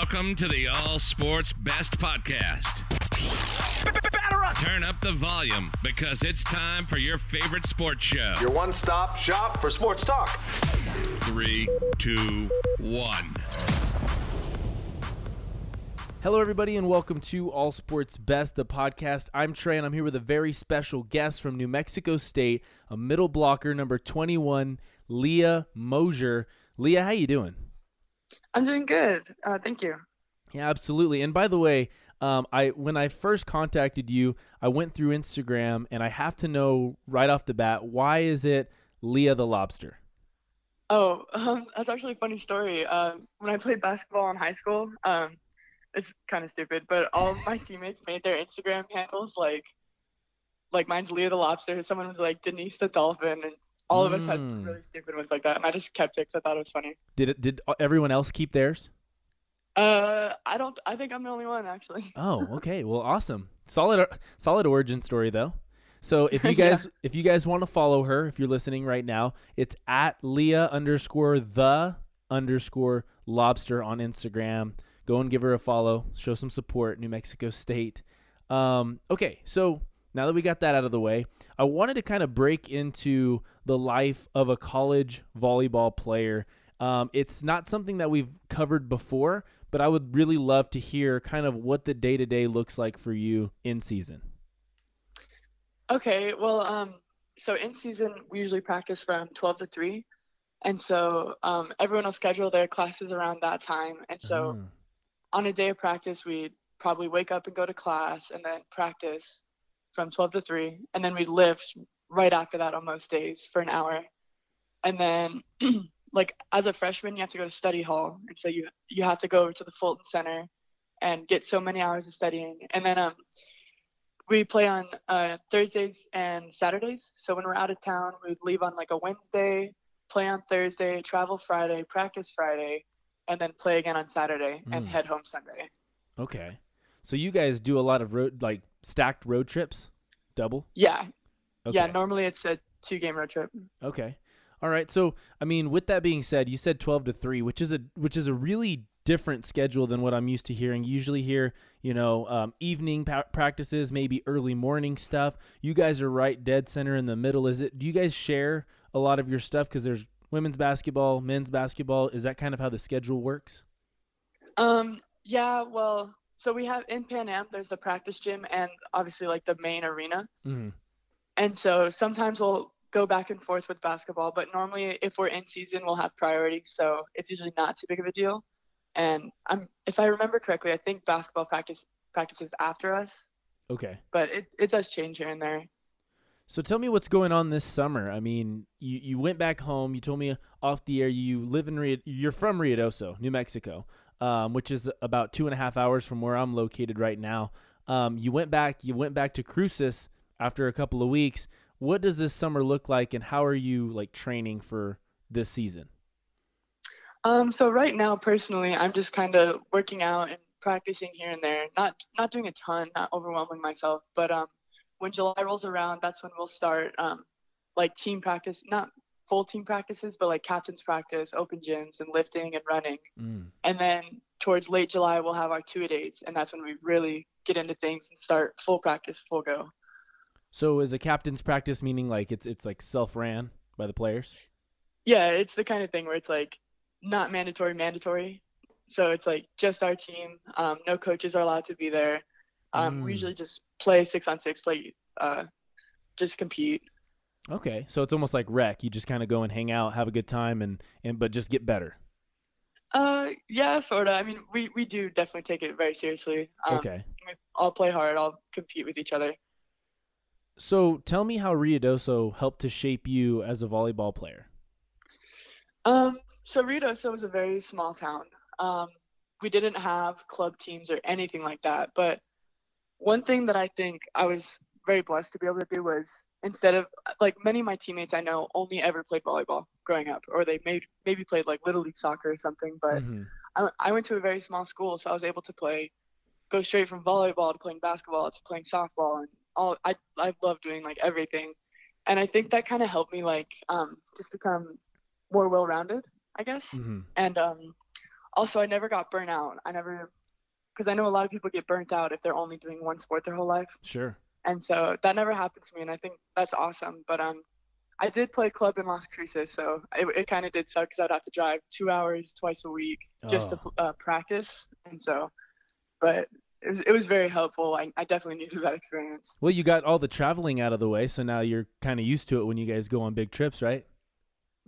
Welcome to the All Sports Best Podcast. Turn up the volume because it's time for your favorite sports show. Your one stop shop for sports talk. Three, two, one. Hello, everybody, and welcome to All Sports Best, the podcast. I'm Trey, and I'm here with a very special guest from New Mexico State, a middle blocker, number 21, Leah Mosier. Leah, how you doing? I'm doing good. Uh, thank you. Yeah, absolutely. And by the way, um, I when I first contacted you, I went through Instagram, and I have to know right off the bat why is it Leah the Lobster? Oh, um, that's actually a funny story. Um, when I played basketball in high school, um, it's kind of stupid, but all of my teammates made their Instagram handles like, like mine's Leah the Lobster. Someone was like Denise the Dolphin, and all of us had Mm. really stupid ones like that. And I just kept it because I thought it was funny. Did it? Did everyone else keep theirs? Uh, I don't. I think I'm the only one actually. Oh, okay. Well, awesome. Solid, solid origin story though. So if you Yeah. guys, if you guys want to follow her, if you're listening right now, it's at Leah underscore the underscore lobster on Instagram. Go and give her a follow. Show some support, New Mexico State. Um, okay, so now that we got that out of the way, I wanted to kind of break into the life of a college volleyball player. Um, it's not something that we've covered before, but I would really love to hear kind of what the day to day looks like for you in season. Okay, well, um, so in season we usually practice from 12 to 3, and so um, everyone will schedule their classes around that time. And so Ah, on a day of practice, we'd probably wake up and go to class, and then practice from 12 to 3, and then we'd lift right after that on most days for an hour, and then like as a freshman, you have to go to study hall, and so you you have to go over to the Fulton Center and get so many hours of studying, and then um we play on uh, Thursdays and Saturdays. So when we're out of town, we'd leave on like a Wednesday, play on Thursday, travel Friday, practice Friday, and then play again on Saturday and Mm. head home Sunday. okay. So you guys do a lot of road like stacked road trips, double. Yeah, Okay. yeah. Normally it's a two-game road trip. Okay. All right. So, I mean, with that being said, you said 12 to 3, which is a which is a really different schedule than what I'm used to hearing. Usually hear, you know, um, evening pa- practices, maybe early morning stuff. You guys are right dead center in the middle. Is it do you guys share a lot of your stuff cuz there's women's basketball, men's basketball? Is that kind of how the schedule works? Um, yeah. Well, so we have in Pan Am, there's the practice gym and obviously like the main arena. Mhm. And so sometimes we'll go back and forth with basketball, but normally if we're in season, we'll have priority. So it's usually not too big of a deal. And I'm, if I remember correctly, I think basketball practice practices after us, Okay. but it, it does change here and there. So tell me what's going on this summer. I mean, you, you went back home. You told me off the air you live in Rio, you're from Ruidoso, New Mexico, um, which is about two and a half hours from where I'm located right now. Um, you went back. You went back to Cruces after a couple of weeks. What does this summer look like, and how are you like training for this season? Um, so right now, personally, I'm just kind of working out and practicing here and there. Not not doing a ton, not overwhelming myself. But um, when July rolls around, that's when we'll start um, like team practice, not full team practices, but like captain's practice, open gyms, and lifting and running. Mm. And then towards late July, we'll have our two a days, and that's when we really get into things and start full practice, full go. So is a captain's practice meaning like it's it's like self ran by the players? Yeah, it's the kind of thing where it's like not mandatory, mandatory. So it's like just our team. Um, no coaches are allowed to be there. Um, Mm. We usually just play six on six, play, uh, just compete. Okay, so it's almost like rec. You just kind of go and hang out, have a good time, and and but just get better. Uh, yeah, sorta. I mean, we we do definitely take it very seriously. Um, Okay. we all play hard. All compete with each other. So tell me how Ruidoso helped to shape you as a volleyball player. Um, so Ruidoso was a very small town. Um, we didn't have club teams or anything like that. But one thing that I think I was very blessed to be able to do was instead of like many of my teammates I know only ever played volleyball growing up, or they made maybe played like little league soccer or something. But Mhm. I, I went to a very small school, so I was able to play, go straight from volleyball to playing basketball to playing softball, and all. I I love doing like everything, and I think that kind of helped me like um, just become more well-rounded, I guess. Mhm. And um, also I never got burnt out. I never, because I know a lot of people get burnt out if they're only doing one sport their whole life, Sure. And so that never happened to me, and I think that's awesome. But um, I did play club in Las Cruces, so it, it kind of did suck because I'd have to drive two hours twice a week just to Oh. pl- uh, practice, and so, but it was it was very helpful. I, I definitely needed that experience. Well, you got all the traveling out of the way, so now you're kind of used to it when you guys go on big trips, right?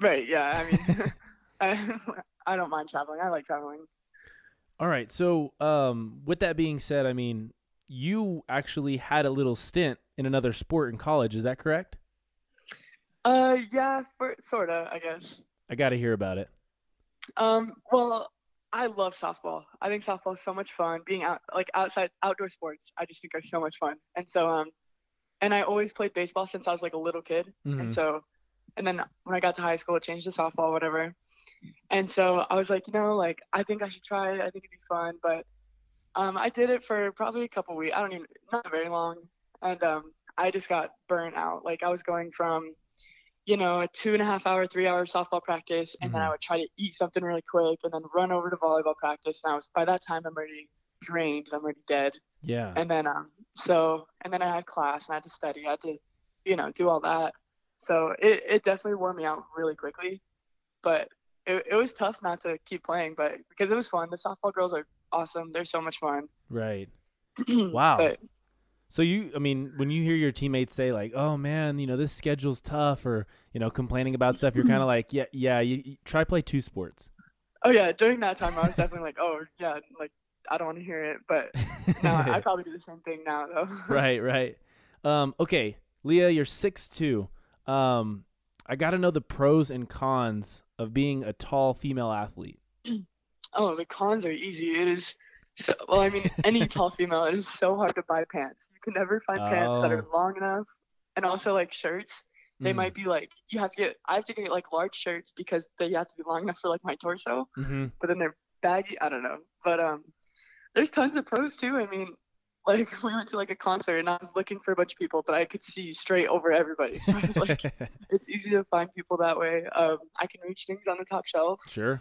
Right? Yeah. I mean, I I don't mind traveling. I like traveling. All right. So, um, with that being said, I mean, you actually had a little stint in another sport in college. Is that correct? Uh, yeah, for sorta, I guess. I got to hear about it. Um, well, I love softball. I think softball is so much fun. Being out, like outside outdoor sports, I just think are so much fun. And so, um, and I always played baseball since I was like a little kid. Mhm. And so, and then when I got to high school, it changed to softball, whatever. And so I was like, you know, like I think I should try it. I think it'd be fun. But um, I did it for probably a couple weeks. I don't even, not very long. And um, I just got burnt out. Like I was going from, you know, a two and a half hour, three hour softball practice, and then I Mhm. would try to eat something really quick, and then run over to volleyball practice. And I was by that time I'm already drained and I'm already dead. Yeah. And then um, so and then I had class and I had to study. I had to, you know, do all that. So it, it definitely wore me out really quickly, but it, it was tough not to keep playing, but because it was fun. The softball girls are awesome. They're so much fun. Right. Wow. But So you, I mean, when you hear your teammates say like, "Oh man, you know this schedule's tough," or you know, complaining about stuff, you're kind of like, "Yeah, yeah, you, you try play two sports." oh yeah, during that time I was definitely like, oh yeah, like I don't want to hear it. But I probably do the same thing now though. right, right. Um, okay, Leah, you're six two. Um, I got to know the pros and cons of being a tall female athlete. Oh, the cons are easy. It is so well. I mean, any tall female, it is so hard to buy pants. You can never find pants that are Oh. long enough, and also like shirts. They Mm. might be like you have to get. I have to get like large shirts because they have to be long enough for like my torso. Mm-hmm. But then they're baggy. I don't know. But um, there's tons of pros too. I mean, like we went to like a concert and I was looking for a bunch of people, but I could see straight over everybody. So it's like it's easy to find people that way. Um, I can reach things on the top shelf. sure.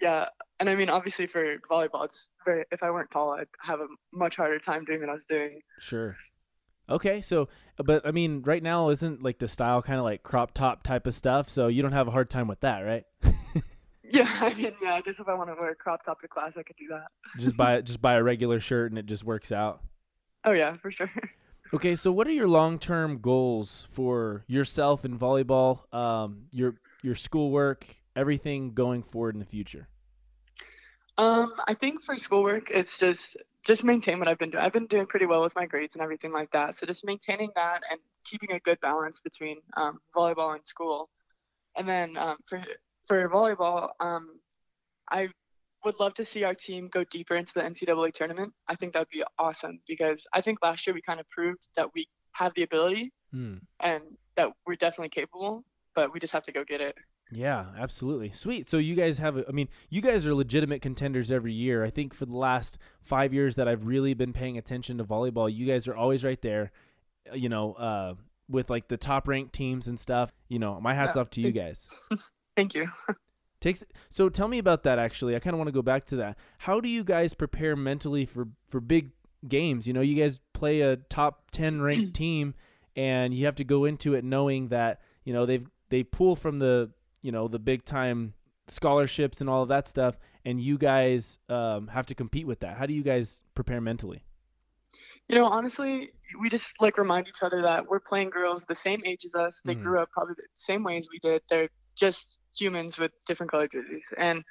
Yeah, and I mean, obviously for volleyball, it's very. If I weren't tall, I'd have a much harder time doing what I was doing. Sure. Okay, so but I mean, right now isn't like the style kind of like crop top type of stuff, so you don't have a hard time with that, right? Yeah, I mean, yeah. I guess if I want to wear a crop top to class, I could do that. just buy just buy a regular shirt and it just works out. Oh yeah, for sure. Okay, so what are your long-term goals for yourself in volleyball, um, your your schoolwork, everything going forward in the future? Um, I think for schoolwork, it's just just maintain what I've been doing. I've been doing pretty well with my grades and everything like that. So just maintaining that and keeping a good balance between um, volleyball and school. And then um, for for volleyball, um, I would love to see our team go deeper into the NCAA tournament. I think that would be awesome because I think last year we kind of proved that we have the ability Hmm. and that we're definitely capable, but we just have to go get it. Yeah, absolutely. Sweet. So you guys have, a, I mean, you guys are legitimate contenders every year. I think for the last five years that I've really been paying attention to volleyball, you guys are always right there, uh, you know, uh, with like the top ranked teams and stuff. You know, my hats Yeah, off to you guys. Thank you. Takes so tell me about that actually. I kind of want to go back to that. How do you guys prepare mentally for for big games? You know, you guys play a top 10 ranked team and you have to go into it knowing that, you know, they've they pull from the, you know, the big time scholarships and all of that stuff and you guys um, have to compete with that. How do you guys prepare mentally? You know, honestly, we just like remind each other that we're playing girls the same age as us. They Mhm. grew up probably the same way as we did. They're just humans with different color jerseys. And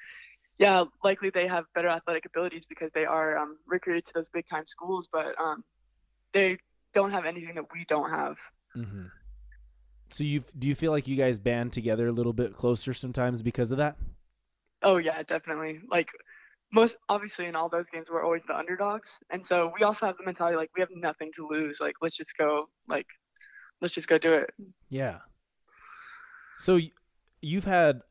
yeah, likely they have better athletic abilities because they are um, recruited to those big time schools, but um, they don't have anything that we don't have. Mm-hmm. So you do you feel like you guys band together a little bit closer sometimes because of that? Oh yeah, definitely. Like most obviously in all those games we're always the underdogs. And so we also have the mentality like we have nothing to lose. Like let's just go like let's just go do it. Yeah. So you've had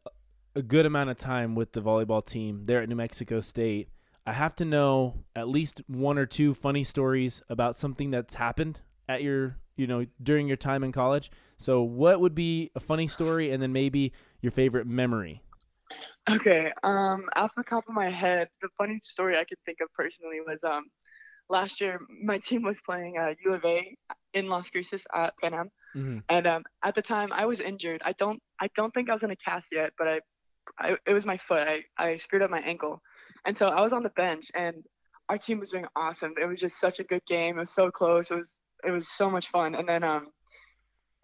a good amount of time with the volleyball team there at New Mexico State. I have to know at least one or two funny stories about something that's happened at your, you know, during your time in college. So what would be a funny story and then maybe your favorite memory? Okay. Um, off the top of my head, the funny story I could think of personally was um, last year my team was playing uh, U of A in Las Cruces at Pan Am, Mhm. and um, at the time I was injured. I don't I don't think I was in a cast yet, but I, I it was my foot. I I screwed up my ankle, and so I was on the bench, and our team was doing awesome. It was just such a good game. It was so close. It was it was so much fun, and then um,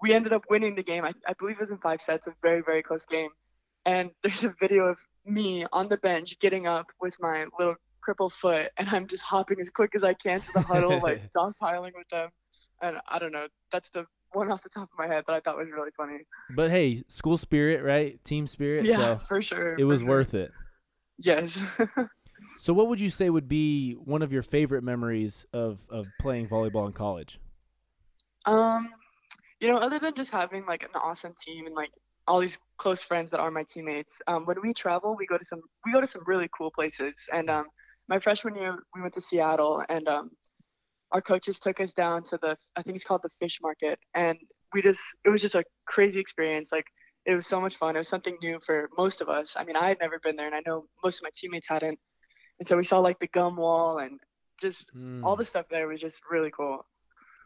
we ended up winning the game. I, I believe it was in five sets. A very very close game and there's a video of me on the bench getting up with my little crippled foot and i'm just hopping as quick as i can to the huddle like dogpiling with them and i don't know that's the one off the top of my head that i thought was really funny But hey, school spirit, right? Team spirit. yeah So for sure it for was sure. worth it. yes So what would you say would be one of your favorite memories of, of playing volleyball in college? Um you know other than just having like an awesome team and like all these close friends that are my teammates um, when we travel we go to some we go to some really cool places. And um, my freshman year we went to seattle and um, our coaches took us down to the i think it's called the fish market. And we just it was just a crazy experience. Like it was so much fun. It was something new for most of us. I mean i had never been there and i know most of my teammates hadn't. And so we saw like the gum wall and just all Mm. the stuff there was just really cool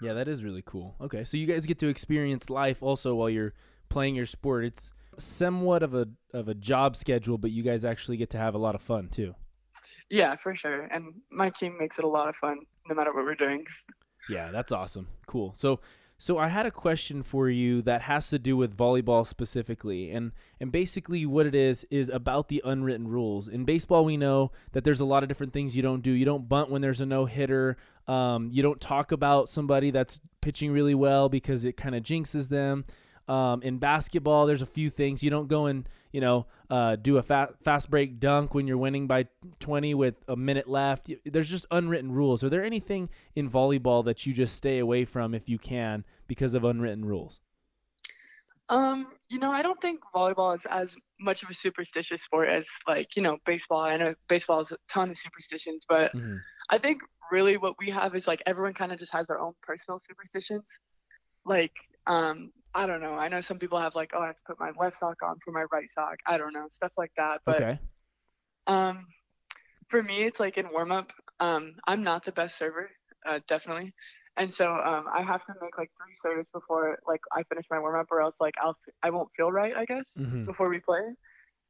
Yeah, that is really cool. Okay, so you guys get to experience life also while you're playing your sport. It's somewhat of a of a job schedule, but you guys actually get to have a lot of fun too. Yeah, for sure. And my team makes it a lot of fun no matter what we're doing. Yeah, that's awesome. Cool. So so I had a question for you that has to do with volleyball specifically. And and basically what it is is about the unwritten rules. In baseball we know that there's a lot of different things you don't do. You don't bunt when there's a no-hitter. Um, you don't talk about somebody that's pitching really well because it kind of jinxes them. Um, in basketball, there's a few things you don't go and you know uh, do a fa- fast break dunk when you're winning by 20 with a minute left. There's just unwritten rules. Are there anything in volleyball that you just stay away from if you can because of unwritten rules? Um, you know, I don't think volleyball is as much of a superstitious sport as like, you know, baseball. I know baseball has a ton of superstitions, but Mhm. I think really what we have is like everyone kind of just has their own personal superstitions. Like, um, I don't know. I know some people have like, oh, I have to put my left sock on for my right sock. I don't know, stuff like that. But Okay. Um, for me, it's like in warm up. Um, I'm not the best server, uh, definitely, and so um, I have to make like three serves before like I finish my warm up, or else like I'll I won't feel right, I guess, Mhm. before we play.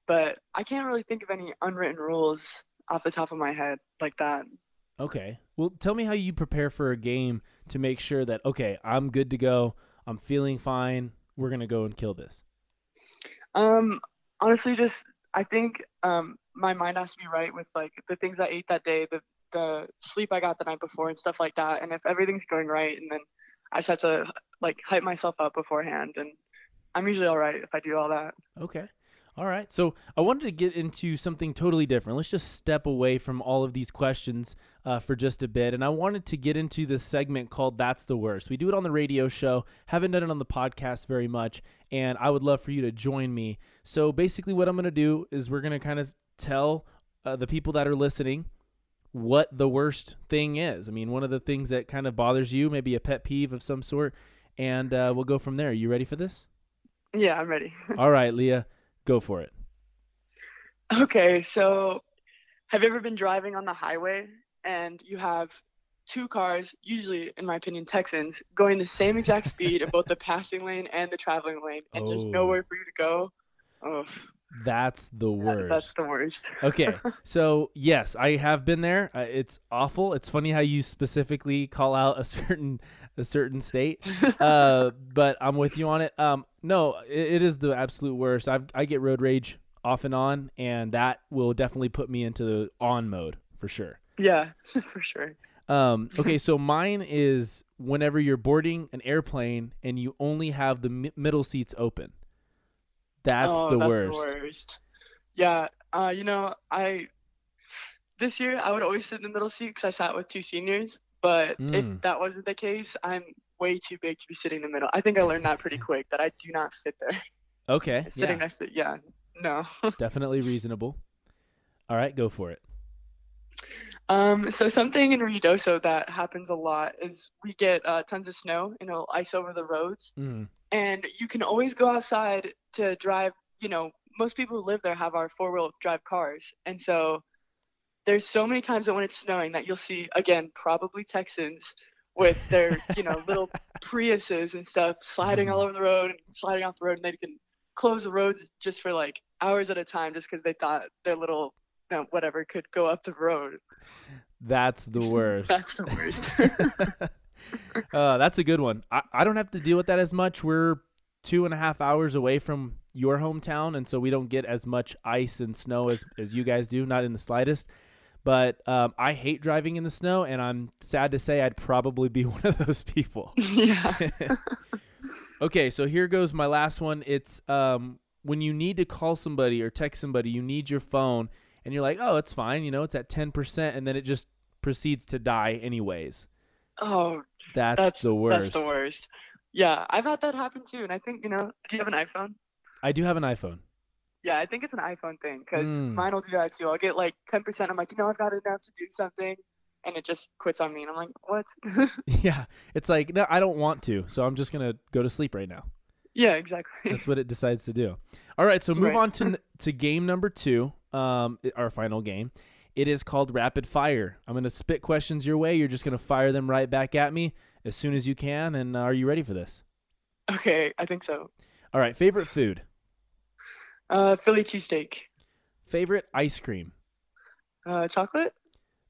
But I can't really think of any unwritten rules off the top of my head like that. Okay. Well, tell me how you prepare for a game to make sure that okay, I'm good to go. I'm feeling fine. We're gonna go and kill this. Um, honestly, just I think um my mind has to be right with like the things I ate that day, the the sleep I got the night before, and stuff like that. And if everything's going right, and then I just have to like hype myself up beforehand, and I'm usually all right if I do all that. Okay. All right. So I wanted to get into something totally different. Let's just step away from all of these questions uh, for just a bit. And I wanted to get into this segment called That's the Worst. We do it on the radio show, haven't done it on the podcast very much. And I would love for you to join me. So basically, what I'm going to do is we're going to kind of tell uh, the people that are listening what the worst thing is. I mean, one of the things that kind of bothers you, maybe a pet peeve of some sort. And uh, we'll go from there. You ready for this? Yeah, I'm ready. All right, Leah, go for it. okay, so have you ever been driving on the highway and you have two cars, usually in my opinion Texans, going the same exact speed in both the passing lane and the traveling lane, and there's Oh. nowhere for you to go? Oh, That's the worst. that's the worst. okay, so yes, I have been there. Uh, it's awful. It's funny how you specifically call out a certain a certain state, uh, but I'm with you on it. Um, no, it, it is the absolute worst. I I get road rage off and on, and that will definitely put me into the on mode for sure. Yeah, for sure. Um, okay, so mine is whenever you're boarding an airplane and you only have the mi- middle seats open. That's oh, the that's worst. the worst. Yeah, uh, you know, I this year I would always sit in the middle seat because I sat with two seniors. But Mm. if that wasn't the case, I'm way too big to be sitting in the middle. I think I learned that pretty quick that I do not fit there. Okay, Sitting yeah, next to yeah, no. definitely reasonable. All right, go for it. Um, so something in Ruidoso that happens a lot is we get uh, tons of snow and it'll ice over the roads. Mm. and you can always go outside to drive you know most people who live there have our four wheel drive cars, and so there's so many times that when it's snowing that you'll see again probably Texans with their you know little Priuses and stuff sliding all over the road and sliding off the road, and they can close the roads just for like hours at a time just because they thought their little you know, whatever could go up the road. That's the worst. That's the worst. uh, that's a good one. I, I don't have to deal with that as much. We're two and a half hours away from your hometown, and so we don't get as much ice and snow as, as you guys do, not in the slightest. But um, I hate driving in the snow, and I'm sad to say I'd probably be one of those people. yeah. okay, so here goes my last one. It's um, when you need to call somebody or text somebody, you need your phone, and you're like, oh, it's fine, you know, it's at 10%, and then it just proceeds to die anyways. Oh, That's, that's the worst. That's the worst. Yeah, I've had that happen too, and I think you know. Do you have an iPhone? I do have an iPhone. Yeah, I think it's an iPhone thing because Mm. mine will do that too. I'll get like 10%. I'm like, you know, I've got enough to do something, and it just quits on me, and I'm like, what? yeah, it's like no, I don't want to, so I'm just gonna go to sleep right now. yeah, exactly. That's what it decides to do. All right, so move Right. on to to game number two, um, our final game. It is called Rapid Fire. I'm gonna spit questions your way. You're just gonna fire them right back at me as soon as you can. And uh, are you ready for this? okay, I think so. All right, favorite food, Uh, Philly cheesesteak. favorite ice cream. Uh, chocolate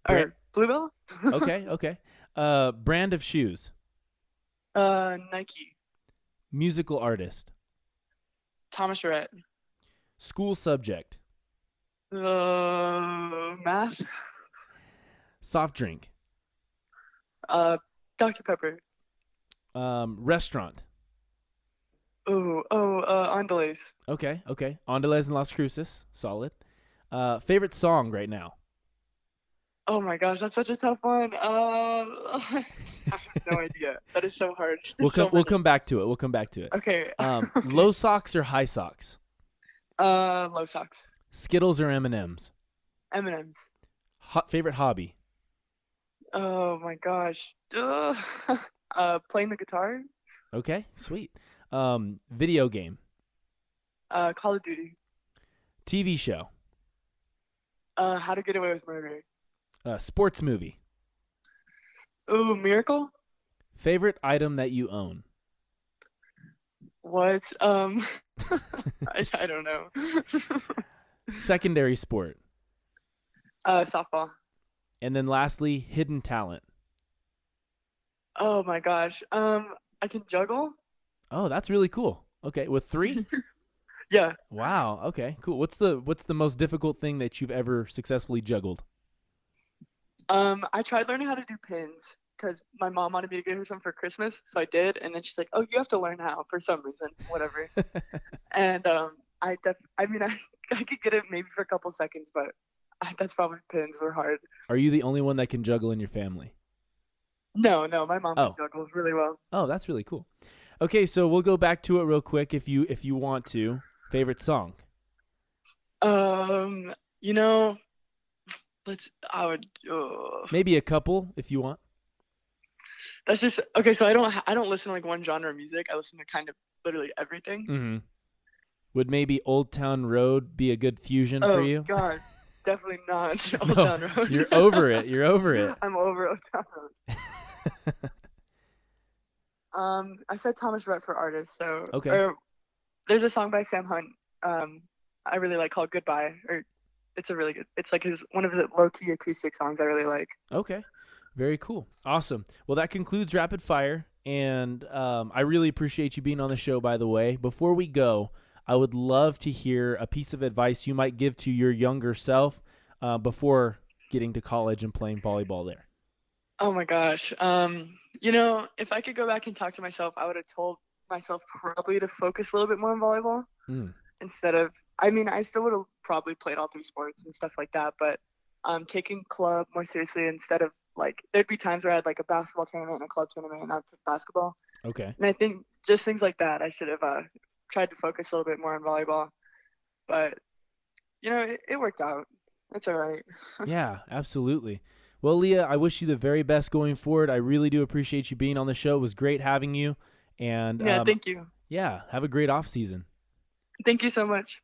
Bra- or bluebell? Okay, okay. Uh, brand of shoes, uh, Nike. musical artist, Thomas Rhett. school subject, Uh, math. soft drink, Uh, Dr Pepper. um, restaurant. Oh, oh, uh, Andales. Okay, okay. Andeles and Las Cruces, solid. Uh, favorite song right now. Oh my gosh, that's such a tough one. Uh, I have no idea. That is so hard. We'll So come. we'll come back to it. We'll come back to it. Okay. Um, low socks or high socks? uh, low socks. Skittles or M and M's? M&M's. Hot favorite hobby? Oh my gosh. Uh, playing the guitar. Okay, sweet. Um, video game, Uh, Call of Duty. TV show, Uh, How to Get Away with Murder. uh, sports movie. Ooh, Miracle. Favorite item that you own? What? Um, I, I don't know. Secondary sport, uh, softball. And then lastly, hidden talent. Oh my gosh. Um, I can juggle. Oh, that's really cool. Okay, with three. Yeah. wow. Okay, cool. What's the what's the most difficult thing that you've ever successfully juggled? Um, I tried learning how to do pins because my mom wanted me to get her some for Christmas, so I did. And then she's like, "Oh, you have to learn how for some reason, whatever." and um, I def, I mean, I, I could get it maybe for a couple seconds, but that's probably pins were hard. Are you the only one that can juggle in your family? No, no, my mom Oh. juggles really well. Oh, that's really cool. Okay, so we'll go back to it real quick if you if you want to. Favorite song? Um, you know, let's. I would. Uh, Maybe a couple if you want. that's just okay. So I don't. I don't listen to like one genre of music. I listen to kind of literally everything. Mm-hmm. Would maybe Old Town Road be a good fusion oh for you? Oh god, definitely not. Old No, Town Road. You're over it. You're over it. I'm over Old Town Road. Um, I said Thomas Rhett for artist, so Okay. or- there's a song by Sam Hunt. Um, I really like called Goodbye, or it's a really good. It's like his one of his low key acoustic songs I really like. Okay. Very cool. Awesome. Well, that concludes Rapid Fire. And um, I really appreciate you being on the show, by the way. Before we go, I would love to hear a piece of advice you might give to your younger self uh, before getting to college and playing volleyball there. Oh my gosh. Um, you know, if I could go back and talk to myself, I would have told myself probably to focus a little bit more on volleyball Mm. instead of. I mean, I still would have probably played all three sports and stuff like that, but um, taking club more seriously instead of like there'd be times where I had like a basketball tournament and a club tournament, and I'd pick basketball. Okay. And I think just things like that, I should have uh, tried to focus a little bit more on volleyball. But you know, it, it worked out. It's all right. yeah, absolutely. Well, Leah, I wish you the very best going forward. I really do appreciate you being on the show. It was great having you. And Yeah, um, thank you. yeah, have a great off season. Thank you so much.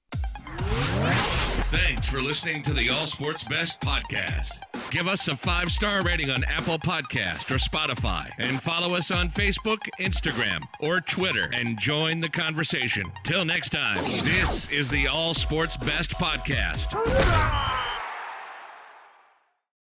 Thanks for listening to the All Sports Best podcast. Give us a five star rating on Apple Podcast or Spotify, and follow us on Facebook, Instagram, or Twitter, and join the conversation. Till next time, this is the All Sports Best podcast.